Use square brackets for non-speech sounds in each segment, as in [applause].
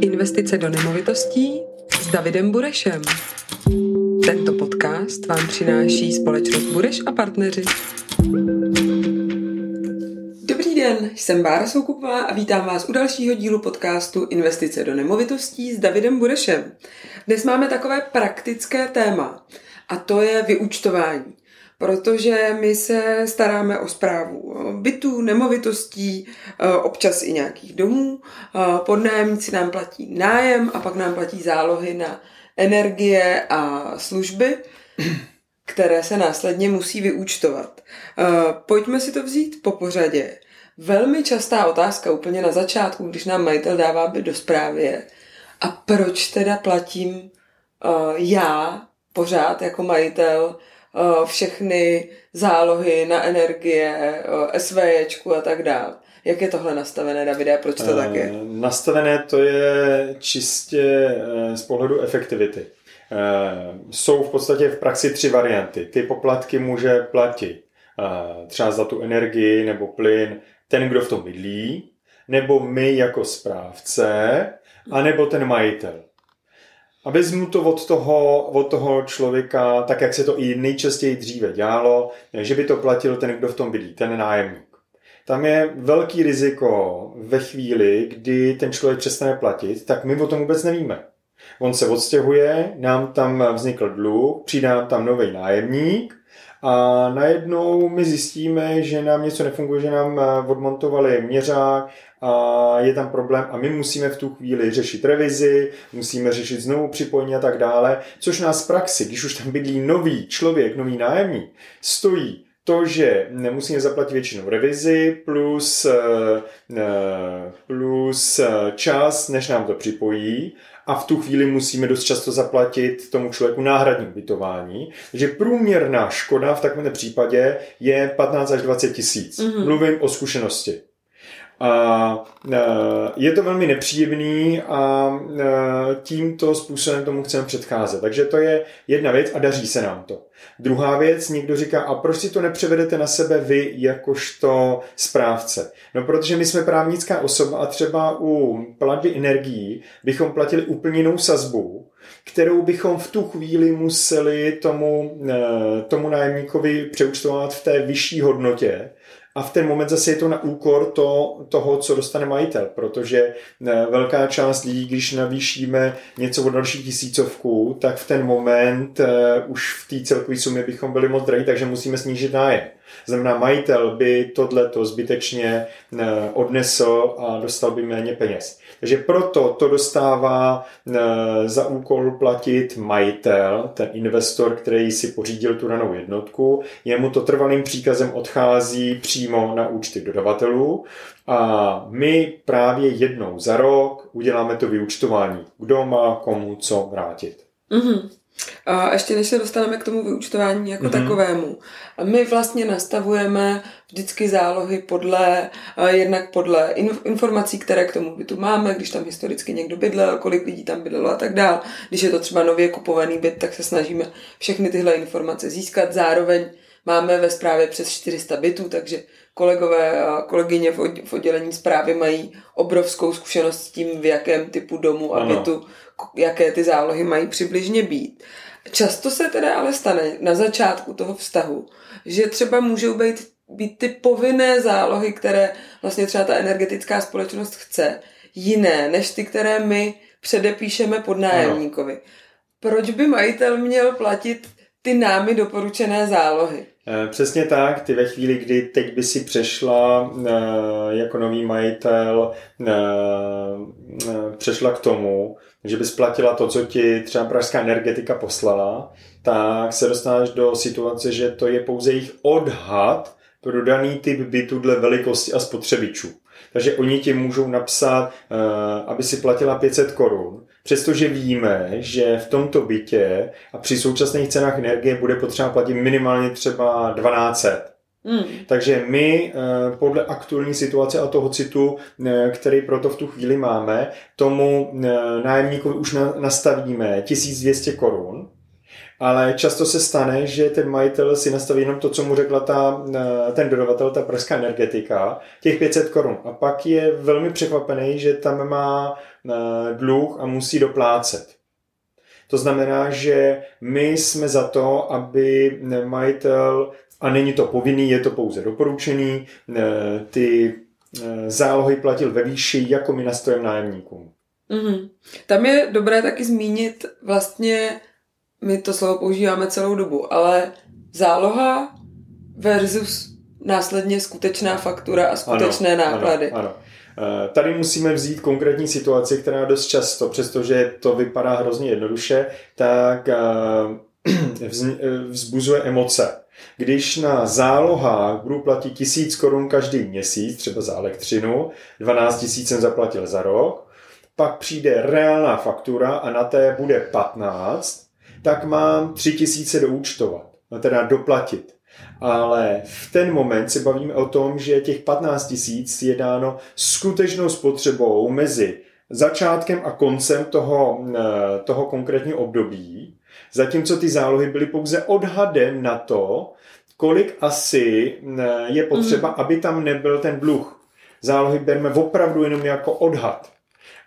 Investice do nemovitostí s Davidem Burešem. Tento podcast vám přináší společnost Bureš a partneři. Dobrý den, jsem Bára Soukupová a vítám vás u dalšího dílu podcastu Investice do nemovitostí s Davidem Burešem. Dnes máme takové praktické téma a to je vyúčtování protože my se staráme o zprávu bytů, nemovitostí, e, občas i nějakých domů. E, podnájemníci nám platí nájem a pak nám platí zálohy na energie a služby, [clears throat] které se následně musí vyúčtovat. E, pojďme si to vzít po pořadě. Velmi častá otázka úplně na začátku, když nám majitel dává byt do zprávy je, a proč teda platím já pořád jako majitel všechny zálohy na energie, eh, SVJčku a tak dále. Jak je tohle nastavené, Davide, proč to tak je? Eh, nastavené to je čistě z pohledu efektivity. Jsou v podstatě v praxi tři varianty. Ty poplatky může platit třeba za tu energii nebo plyn ten, kdo v tom bydlí, nebo my jako správce, anebo ten majitel. A vezmu to od toho, od toho člověka, tak jak se to i nejčastěji dříve dělalo, že by to platil ten, kdo v tom bydlí, ten nájemník. Tam je velký riziko ve chvíli, kdy ten člověk přestane platit, tak my o tom vůbec nevíme. On se odstěhuje, nám tam vznikl dluh, přijde nám tam nový nájemník a najednou my zjistíme, že nám něco nefunguje, že nám odmontovali měřák a je tam problém a my musíme v tu chvíli řešit revizi, musíme řešit znovu připojení a tak dále, což nás v praxi, když už tam bydlí nový člověk, nový nájemník, stojí to, že nemusíme zaplatit většinou revizi plus, eh, eh, plus eh, čas, než nám to připojí a v tu chvíli musíme dost často zaplatit tomu člověku náhradní ubytování. Takže průměrná škoda v takovém případě je 15 až 20 tisíc. Mm-hmm. Mluvím o zkušenosti. A e, je to velmi nepříjemný a e, tímto způsobem tomu chceme předcházet. Takže to je jedna věc a daří se nám to. Druhá věc, někdo říká, a proč si to nepřevedete na sebe vy jakožto správce? No, protože my jsme právnická osoba a třeba u platby energií bychom platili úplně jinou sazbu, kterou bychom v tu chvíli museli tomu, e, tomu nájemníkovi přeúčtovat v té vyšší hodnotě, a v ten moment zase je to na úkor to, toho, co dostane majitel, protože eh, velká část lidí, když navýšíme něco o další tisícovku, tak v ten moment uh, už v té celkové sumě bychom byli moc drahí, takže musíme snížit nájem. Znamená, majitel by tohleto zbytečně uh, odnesl a dostal by méně peněz. Takže proto to dostává uh, za úkol platit majitel, ten investor, který si pořídil tu danou jednotku. Jemu to trvalým příkazem odchází přímo na účty dodavatelů a my právě jednou za rok uděláme to vyúčtování. Kdo má komu co vrátit. Mm-hmm. A ještě než se dostaneme k tomu vyučtování jako mm-hmm. takovému, my vlastně nastavujeme vždycky zálohy podle, jednak podle informací, které k tomu bytu máme, když tam historicky někdo bydlel, kolik lidí tam bydlelo a tak dál. Když je to třeba nově kupovaný byt, tak se snažíme všechny tyhle informace získat. Zároveň Máme ve zprávě přes 400 bytů, takže kolegové a kolegyně v oddělení zprávy mají obrovskou zkušenost s tím, v jakém typu domu a bytu, jaké ty zálohy mají přibližně být. Často se teda ale stane na začátku toho vztahu, že třeba můžou být, být ty povinné zálohy, které vlastně třeba ta energetická společnost chce, jiné než ty, které my předepíšeme pod nájemníkovi. Proč by majitel měl platit ty námi doporučené zálohy? Eh, přesně tak, ty ve chvíli, kdy teď by si přešla eh, jako nový majitel, eh, přešla k tomu, že bys platila to, co ti třeba pražská energetika poslala, tak se dostaneš do situace, že to je pouze jejich odhad pro daný typ bytu dle velikosti a spotřebičů. Takže oni ti můžou napsat, aby si platila 500 korun, Přestože víme, že v tomto bytě a při současných cenách energie bude potřeba platit minimálně třeba 1200. Hmm. Takže my eh, podle aktuální situace a toho citu, eh, který proto v tu chvíli máme, tomu eh, nájemníkovi už nastavíme 1200 korun ale často se stane, že ten majitel si nastaví jenom to, co mu řekla ta, ten dodavatel, ta pražská energetika, těch 500 korun. A pak je velmi překvapený, že tam má dluh a musí doplácet. To znamená, že my jsme za to, aby majitel, a není to povinný, je to pouze doporučený, ty zálohy platil ve výši, jako my nastojeme nájemníkům. Mm-hmm. Tam je dobré taky zmínit vlastně, my to slovo používáme celou dobu, ale záloha versus následně skutečná faktura a skutečné ano, náklady. Ano, ano. Eh, tady musíme vzít konkrétní situaci, která dost často, přestože to vypadá hrozně jednoduše, tak eh, [clears throat] eh, vzbuzuje emoce. Když na zálohách budu platit tisíc korun každý měsíc, třeba za elektřinu, 12 tisíc jsem zaplatil za rok, pak přijde reálná faktura a na té bude 15, tak mám 3000 doúčtovat, no teda doplatit. Ale v ten moment se bavíme o tom, že těch 15 tisíc je dáno skutečnou spotřebou mezi začátkem a koncem toho, eh, toho konkrétního období, zatímco ty zálohy byly pouze odhadem na to, kolik asi eh, je potřeba, mm. aby tam nebyl ten dluh. Zálohy bereme opravdu jenom jako odhad.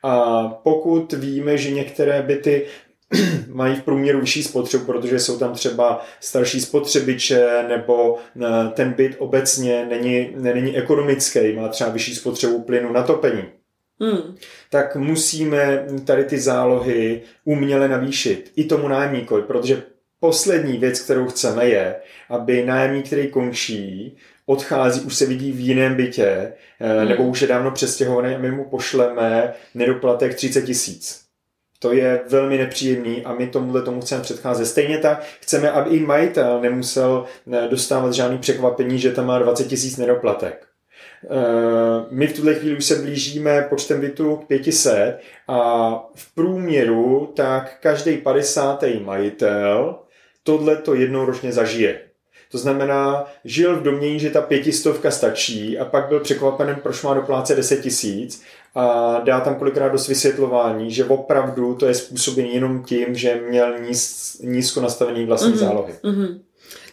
A pokud víme, že některé byty [clears throat] mají v průměru vyšší spotřebu, protože jsou tam třeba starší spotřebiče nebo eh, ten byt obecně není, není ekonomický, má třeba vyšší spotřebu plynu na topení. Hmm. Tak musíme tady ty zálohy uměle navýšit i tomu nájemníkovi, protože poslední věc, kterou chceme, je, aby nájemník, který končí, odchází, už se vidí v jiném bytě, eh, hmm. nebo už je dávno přestěhovaný a my mu pošleme nedoplatek 30 tisíc. To je velmi nepříjemný a my tomuhle tomu chceme předcházet. Stejně tak chceme, aby i majitel nemusel eh, dostávat žádný překvapení, že tam má 20 tisíc nedoplatek. Eh, my v tuhle chvíli už se blížíme počtem bytů k 500 a v průměru tak každý 50. majitel tohle to jednou ročně zažije. To znamená, žil v domění, že ta pětistovka stačí a pak byl překvapen, proč má doplácet 10 tisíc a dá tam kolikrát dost vysvětlování, že opravdu to je způsobený jenom tím, že měl níz, nízko nastavený vlastní mm-hmm. zálohy. Mm-hmm.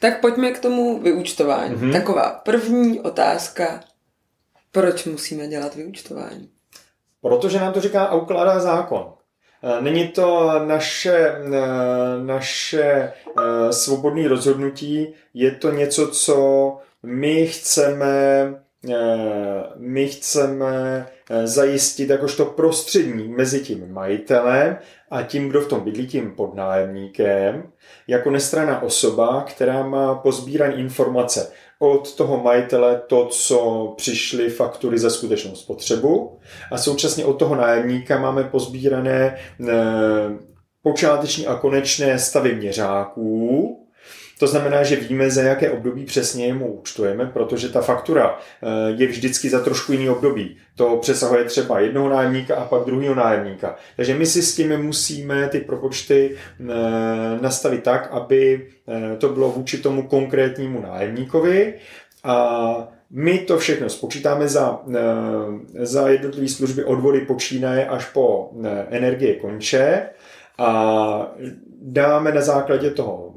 Tak pojďme k tomu vyúčtování. Mm-hmm. Taková první otázka, proč musíme dělat vyúčtování? Protože nám to říká a ukládá zákon. Eh, není to naše, eh, naše eh, svobodné rozhodnutí, je to něco, co my chceme, my chceme zajistit jakožto prostřední mezi tím majitelem a tím, kdo v tom bydlí, tím podnájemníkem, jako nestraná osoba, která má pozbírané informace od toho majitele to, co přišly faktury za skutečnou spotřebu. A současně od toho nájemníka máme pozbírané eh, počáteční a konečné stavy měřáků, to znamená, že víme, za jaké období přesně mu účtujeme, protože ta faktura eh, je vždycky za trošku jiný období. To přesahuje třeba jednoho nájemníka a pak druhého nájemníka. Takže my si s tím musíme ty propočty eh, nastavit tak, aby eh, to bylo vůči tomu konkrétnímu nájemníkovi a my to všechno spočítáme za, za jednotlivé služby odvody počínaje až po energie konče a dáme na základě toho,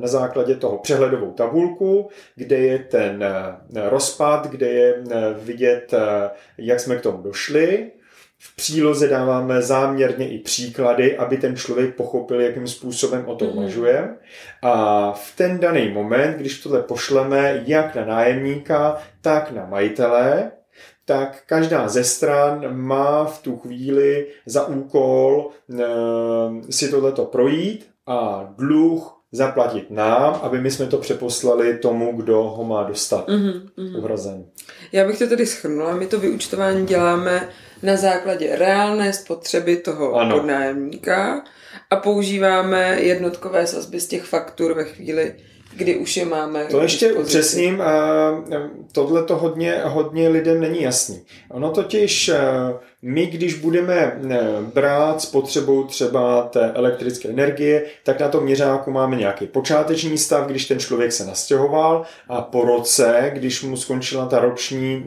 na základě toho přehledovou tabulku, kde je ten eh, rozpad, kde je eh, vidět, eh, jak jsme k tomu došli. V příloze dáváme záměrně i příklady, aby ten člověk pochopil, jakým způsobem o tom mhm. uvažuje. A v ten daný moment, když tohle pošleme jak na nájemníka, tak na majitele, tak každá ze stran má v tu chvíli za úkol e, si tohleto projít a dluh zaplatit nám, aby my jsme to přeposlali tomu, kdo ho má dostat mm-hmm, mm-hmm. uhrazen. Já bych to tedy schrnula. My to vyučtování děláme na základě reálné spotřeby toho ano. podnájemníka a používáme jednotkové sazby z těch faktur ve chvíli, kdy už je máme. To ještě upřesním, tohle to hodně, hodně lidem není jasný. Ono totiž, my když budeme brát spotřebu třeba té elektrické energie, tak na tom měřáku máme nějaký počáteční stav, když ten člověk se nastěhoval a po roce, když mu skončila ta roční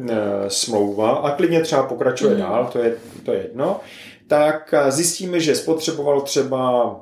smlouva a klidně třeba pokračuje mm. dál, to je, to je jedno, tak zjistíme, že spotřeboval třeba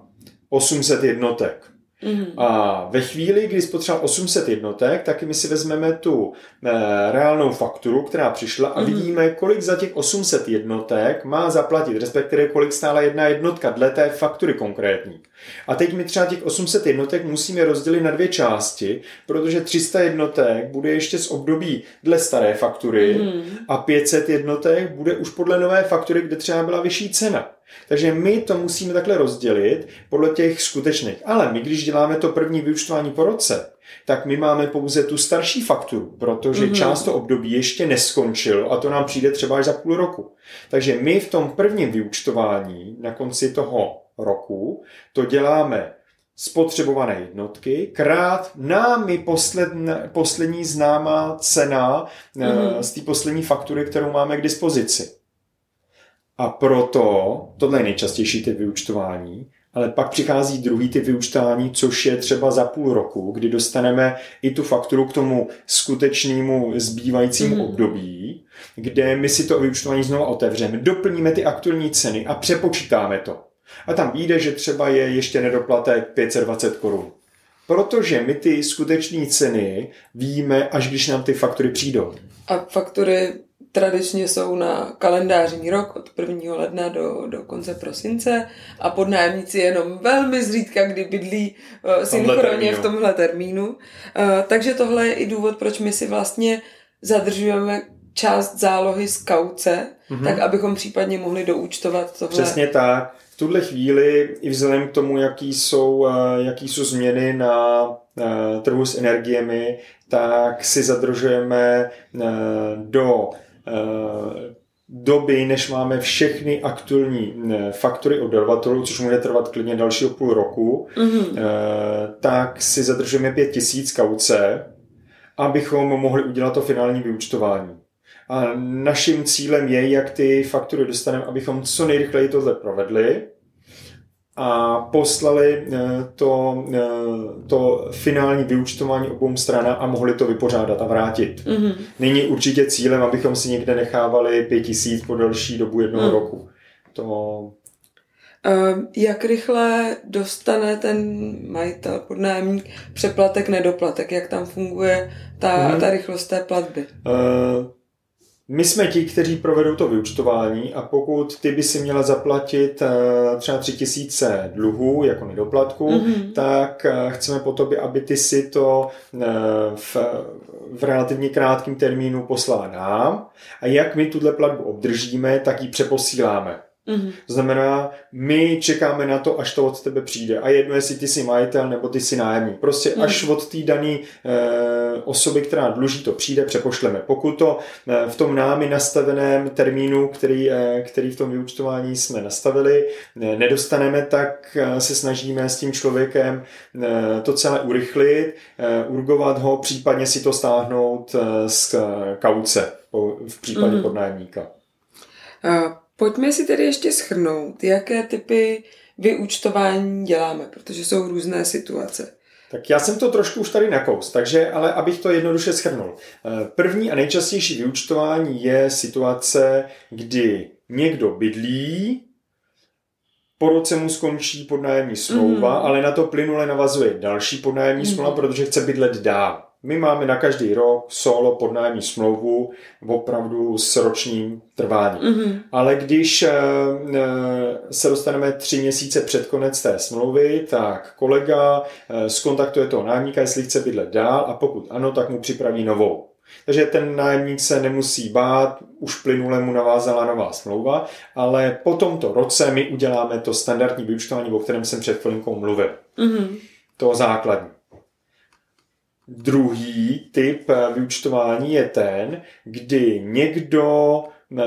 800 jednotek Mm. A ve chvíli, kdy spotřeboval 800 jednotek, tak my si vezmeme tu e, reálnou fakturu, která přišla a mm. vidíme, kolik za těch 800 jednotek má zaplatit, respektive kolik stála jedna jednotka dle té faktury konkrétní. A teď my třeba těch 800 jednotek musíme rozdělit na dvě části, protože 300 jednotek bude ještě z období dle staré faktury mm. a 500 jednotek bude už podle nové faktury, kde třeba byla vyšší cena. Takže my to musíme takhle rozdělit podle těch skutečných. Ale my, když děláme to první vyučtování po roce, tak my máme pouze tu starší fakturu, protože mm-hmm. část to období ještě neskončil a to nám přijde třeba až za půl roku. Takže my v tom prvním vyučtování na konci toho roku to děláme spotřebované jednotky krát námi poslední, poslední známá cena mm-hmm. z té poslední faktury, kterou máme k dispozici. A proto, tohle je nejčastější typ vyučtování, ale pak přichází druhý typ vyučtování, což je třeba za půl roku, kdy dostaneme i tu fakturu k tomu skutečnému zbývajícímu mm. období, kde my si to vyučtování znovu otevřeme, doplníme ty aktuální ceny a přepočítáme to. A tam vyjde, že třeba je ještě nedoplatek 520 korun. Protože my ty skutečné ceny víme, až když nám ty faktury přijdou. A faktury tradičně jsou na kalendářní rok od 1. ledna do, do konce prosince a podnájemníci jenom velmi zřídka, kdy bydlí uh, synchronně v tomhle termínu. Uh, takže tohle je i důvod, proč my si vlastně zadržujeme část zálohy z kauce, mm-hmm. tak abychom případně mohli doúčtovat tohle. Přesně tak. V tuhle chvíli i vzhledem k tomu, jaký jsou, eh, jaký jsou změny na trhu s energiemi, tak si zadržujeme do doby, než máme všechny aktuální eh, faktory od dodavatelů, což může trvat klidně dalšího půl roku, mm-hmm. tak si zadržujeme pět tisíc kauce, abychom mohli udělat to finální vyučtování. A naším cílem je, jak ty faktury dostaneme, abychom co nejrychleji tohle provedli, a poslali eh, to, eh, to finální vyučtování obou stranám a mohli to vypořádat a vrátit. Mm-hmm. Není určitě cílem, abychom si někde nechávali pět tisíc po delší dobu jednoho mm. roku. To... Jak rychle dostane ten majitel, podnájemník, přeplatek, nedoplatek? Jak tam funguje ta, mm. ta rychlost té platby? Uh, my jsme ti, kteří provedou to vyučtování a pokud ty by si měla zaplatit eh, třeba tři tisíce dluhů jako nedoplatku, mm-hmm. tak eh, chceme po tobě, aby ty si to eh, v, v relativně krátkém termínu poslala nám a jak my tuhle platbu obdržíme, tak ji přeposíláme. Mm-hmm. To znamená, my čekáme na to, až to od tebe přijde. A jedno, jestli ty jsi majitel nebo ty jsi nájemník. Prostě mm-hmm. až od té dané e, osoby, která dluží, to přijde, přepošleme. Pokud to e, v tom námi nastaveném termínu, který, e, který v tom vyučtování jsme nastavili, e, nedostaneme, tak e, se snažíme s tím člověkem e, to celé urychlit, e, urgovat ho, případně si to stáhnout e, z kauce po, v případě mm-hmm. podnájemníka. Uh Pojďme si tedy ještě schrnout, jaké typy vyúčtování děláme, protože jsou různé situace. Tak já jsem to trošku už tady nakous, takže ale abych to jednoduše schrnul. Eh, první a nejčastější vyúčtování je situace, kdy někdo bydlí, po roce mu skončí podnájemní smlouva, mm. ale na to plynule navazuje další podnájemní mm. smlouva, protože chce bydlet dál. My máme na každý rok solo podnájemní smlouvu opravdu s ročním trváním. Mm-hmm. Ale když e, se dostaneme tři měsíce před konec té smlouvy, tak kolega e, skontaktuje toho nájemníka, jestli chce bydlet dál a pokud ano, tak mu připraví novou. Takže ten nájemník se nemusí bát, už plynule mu navázala nová smlouva, ale po tomto roce my uděláme to standardní vyučtování, o kterém jsem před chvilinkou mluvil. Mm-hmm. To základní. Druhý typ eh, vyučtování je ten, kdy někdo eh,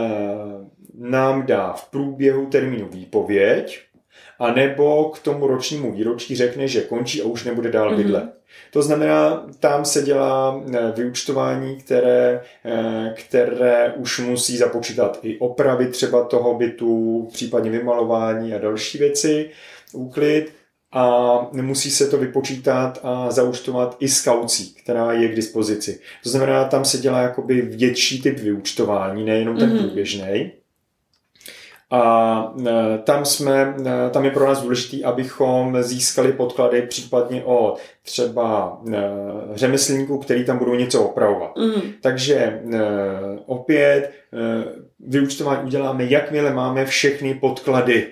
nám dá v průběhu termínu výpověď, a nebo k tomu ročnímu výročí řekne, že končí a už nebude dál mhm. bydlet. Mm-hmm. To znamená, tam se dělá eh, vyučtování, které, které už musí započítat i opravy třeba toho bytu, případně vymalování a další věci, úklid a musí se to vypočítat a zaučtovat i s kaucí, která je k dispozici. To znamená, tam se dělá jakoby větší typ vyučtování, nejenom ten mm-hmm. průběžný. A e, tam, jsme, e, tam je pro nás důležité, abychom získali podklady případně o třeba e, řemeslníků, který tam budou něco opravovat. Mm. Takže opět vyučtování uděláme, jakmile máme všechny podklady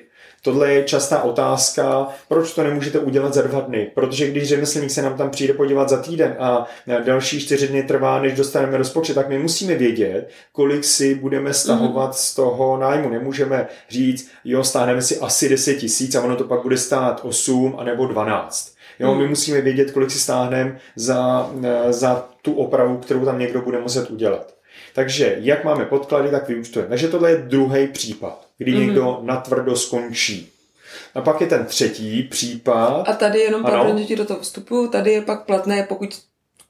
Tohle je častá otázka, proč to nemůžete udělat za dva dny. Protože když řemeslník se nám tam přijde podívat za týden a další čtyři dny trvá, než dostaneme rozpočet, tak my musíme vědět, kolik si budeme stahovat mm-hmm. z toho nájmu. Nemůžeme říct, jo, stáhneme si asi 10 tisíc a ono to pak bude stát 8 anebo 12. Jo, my mhm. musíme vědět, kolik si stáhneme za, za tu opravu, kterou tam někdo bude muset udělat. Takže jak máme podklady, tak vyúčtujeme. Takže tohle je druhý případ, kdy mm-hmm. někdo natvrdo skončí. A pak je ten třetí případ. A tady jenom, pardon, ti do toho vstupu, tady je pak platné, pokud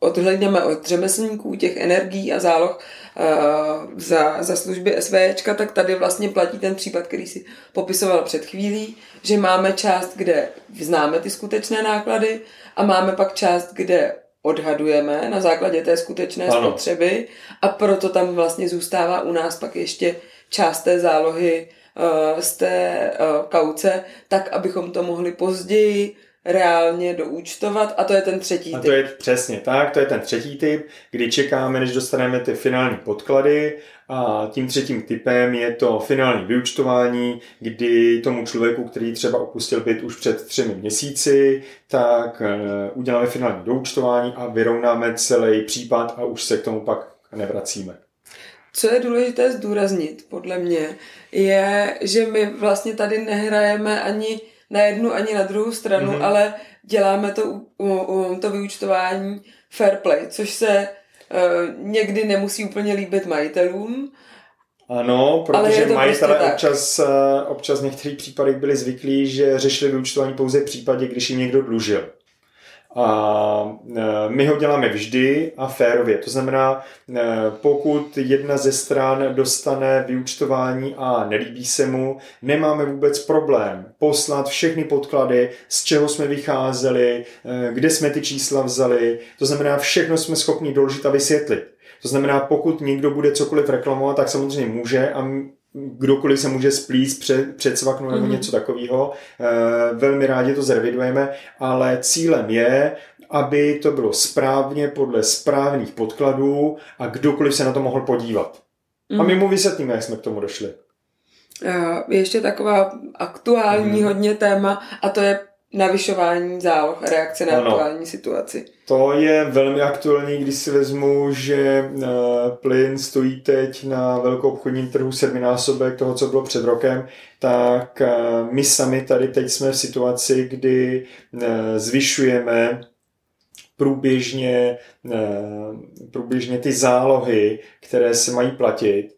odhledněme od řemeslníků, těch energií a záloh uh, za, za služby SVčka, tak tady vlastně platí ten případ, který si popisoval před chvílí, že máme část, kde známe ty skutečné náklady a máme pak část, kde odhadujeme na základě té skutečné ano. spotřeby a proto tam vlastně zůstává u nás pak ještě část té zálohy uh, z té uh, kauce, tak abychom to mohli později reálně doúčtovat a to je ten třetí typ. A to je přesně tak, to je ten třetí typ, kdy čekáme, než dostaneme ty finální podklady a tím třetím typem je to finální vyučtování, kdy tomu člověku, který třeba opustil byt už před třemi měsíci, tak eh, uděláme finální doučtování a vyrovnáme celý případ a už se k tomu pak nevracíme. Co je důležité zdůraznit, podle mě, je, že my vlastně tady nehrajeme ani na jednu, ani na druhou stranu, mm-hmm. ale děláme to, u, u, to vyučtování fair play, což se Eh, někdy nemusí úplně líbit majitelům. Ano, protože majitelé prostě občas, eh, občas v některých případech byli zvyklí, že řešili vyučtování pouze v případě, když jim někdo dlužil. A e, my ho děláme vždy a férově. To znamená, e, pokud jedna ze stran dostane vyučtování a nelíbí se mu, nemáme vůbec problém poslat všechny podklady, z čeho jsme vycházeli, e, kde jsme ty čísla vzali. To znamená, všechno jsme schopni doložit a vysvětlit. To znamená, pokud někdo bude cokoliv reklamovat, tak samozřejmě může a kdokoliv se může splíst, před, předsvaknout nebo mm-hmm. něco takového. E, velmi rádi to zrevidujeme, ale cílem je, aby to bylo správně podle správných podkladů a kdokoliv se na to mohl podívat. Mm. A my mhm. mu vysvětlíme, jak jsme k tomu došli. Ještě taková aktuální mm. hodně téma a to je navyšování záloh, reakce na ano. aktuální situaci. To je velmi aktuální, když si vezmu, že uh, plyn stojí teď na velkou obchodním trhu sedminásobek toho, co bylo před rokem, tak uh, my sami tady teď jsme v situaci, kdy uh, zvyšujeme průběžně, průběžně ty zálohy, které se mají platit Eh,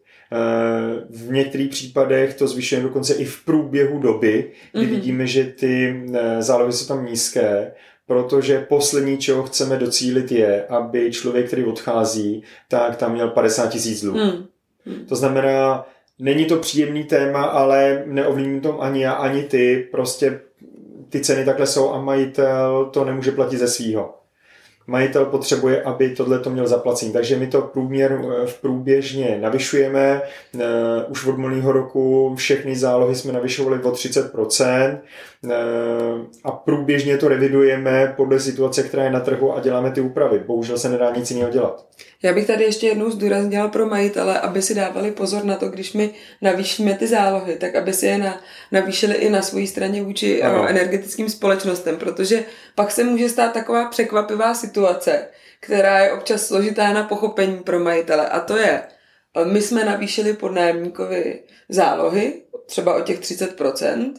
v některých případech to zvyšujeme dokonce i v průběhu doby, kdy mm-hmm. vidíme, že ty eh, zálohy jsou tam nízké, protože poslední, čeho chceme docílit, je, aby člověk, který odchází, tak tam měl 50 tisíc dluh. Mm. To znamená, není to příjemný téma, ale neovlivní to ani já, ani ty. Prostě ty ceny takhle jsou a majitel to nemůže platit ze svýho majitel potřebuje, aby tohle to měl zaplacení. Takže my to průměr eh, v průběžně navyšujeme. Eh, už od minulého roku všechny zálohy jsme navyšovali o 30% eh, a průběžně to revidujeme podle situace, která je na trhu a děláme ty úpravy. Bohužel se nedá nic jiného dělat. Já bych tady ještě jednou zdůraznila pro majitele, aby si dávali pozor na to, když my navýšíme ty zálohy, tak aby si je na, navýšili i na své straně vůči ano. energetickým společnostem, protože pak se může stát taková překvapivá situace, která je občas složitá na pochopení pro majitele. A to je, my jsme navýšili podnájemníkovi zálohy, třeba o těch 30%,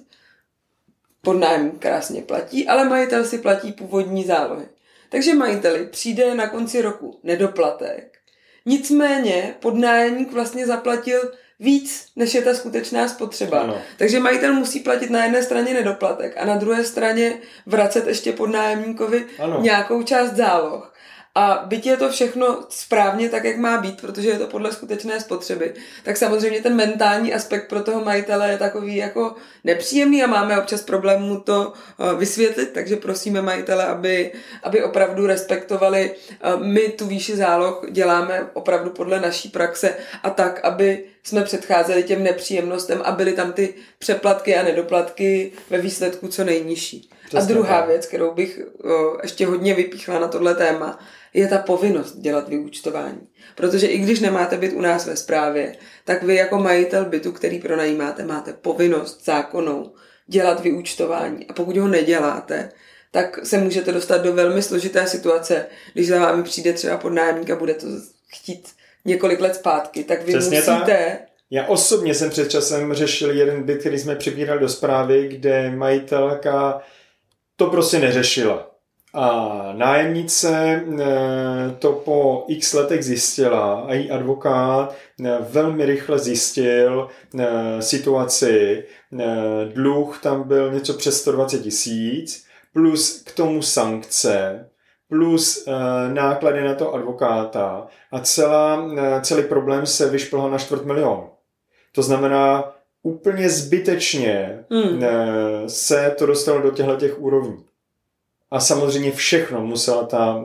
podnájemník krásně platí, ale majitel si platí původní zálohy. Takže majiteli přijde na konci roku nedoplatek. Nicméně podnájemník vlastně zaplatil víc, než je ta skutečná spotřeba. Ano. Takže majitel musí platit na jedné straně nedoplatek a na druhé straně vracet ještě podnájemníkovi ano. nějakou část záloh. A byť je to všechno správně tak, jak má být, protože je to podle skutečné spotřeby, tak samozřejmě ten mentální aspekt pro toho majitele je takový jako nepříjemný a máme občas problém mu to eh, vysvětlit, takže prosíme majitele, aby, aby opravdu respektovali. Eh, my tu výši záloh děláme opravdu podle naší praxe a tak, aby jsme předcházeli těm nepříjemnostem a byly tam ty přeplatky a nedoplatky ve výsledku co nejnižší. Přesně a druhá tak. věc, kterou bych o, ještě hodně vypíchla na tohle téma, je ta povinnost dělat vyúčtování. Protože i když nemáte byt u nás ve správě, tak vy jako majitel bytu, který pronajímáte, máte povinnost zákonnou dělat vyúčtování. A pokud ho neděláte, tak se můžete dostat do velmi složité situace, když za vámi přijde třeba podnájemník a bude to chtít několik let zpátky, tak vy Přesně musíte... Tak. Já osobně jsem před časem řešil jeden byt, který jsme přibírali do zprávy, kde majitelka to prostě neřešila. A nájemnice eh, to po x letech zjistila a její advokát eh, velmi rychle zjistil eh, situaci. Dluh tam byl něco přes 120 tisíc, plus k tomu sankce, plus náklady na to advokáta a celá, celý problém se vyšplhal na čtvrt milion. To znamená, úplně zbytečně hmm. se to dostalo do těchto těch úrovní. A samozřejmě všechno musela ta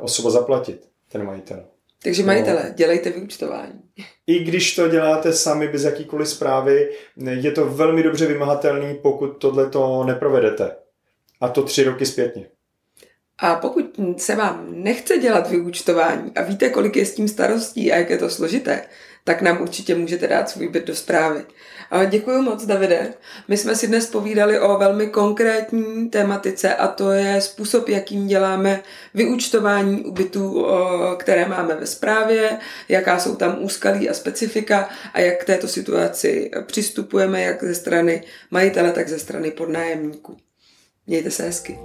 osoba zaplatit, ten majitel. Takže majitele, no. dělejte vyučtování. I když to děláte sami bez jakýkoliv zprávy, je to velmi dobře vymahatelný, pokud tohle to neprovedete. A to tři roky zpětně. A pokud se vám nechce dělat vyúčtování a víte, kolik je s tím starostí a jak je to složité, tak nám určitě můžete dát svůj byt do zprávy. Děkuji moc, Davide. My jsme si dnes povídali o velmi konkrétní tématice a to je způsob, jakým děláme vyúčtování bytů, které máme ve správě, jaká jsou tam úskalí a specifika a jak k této situaci přistupujeme jak ze strany majitele, tak ze strany podnájemníků. Mějte se hezky.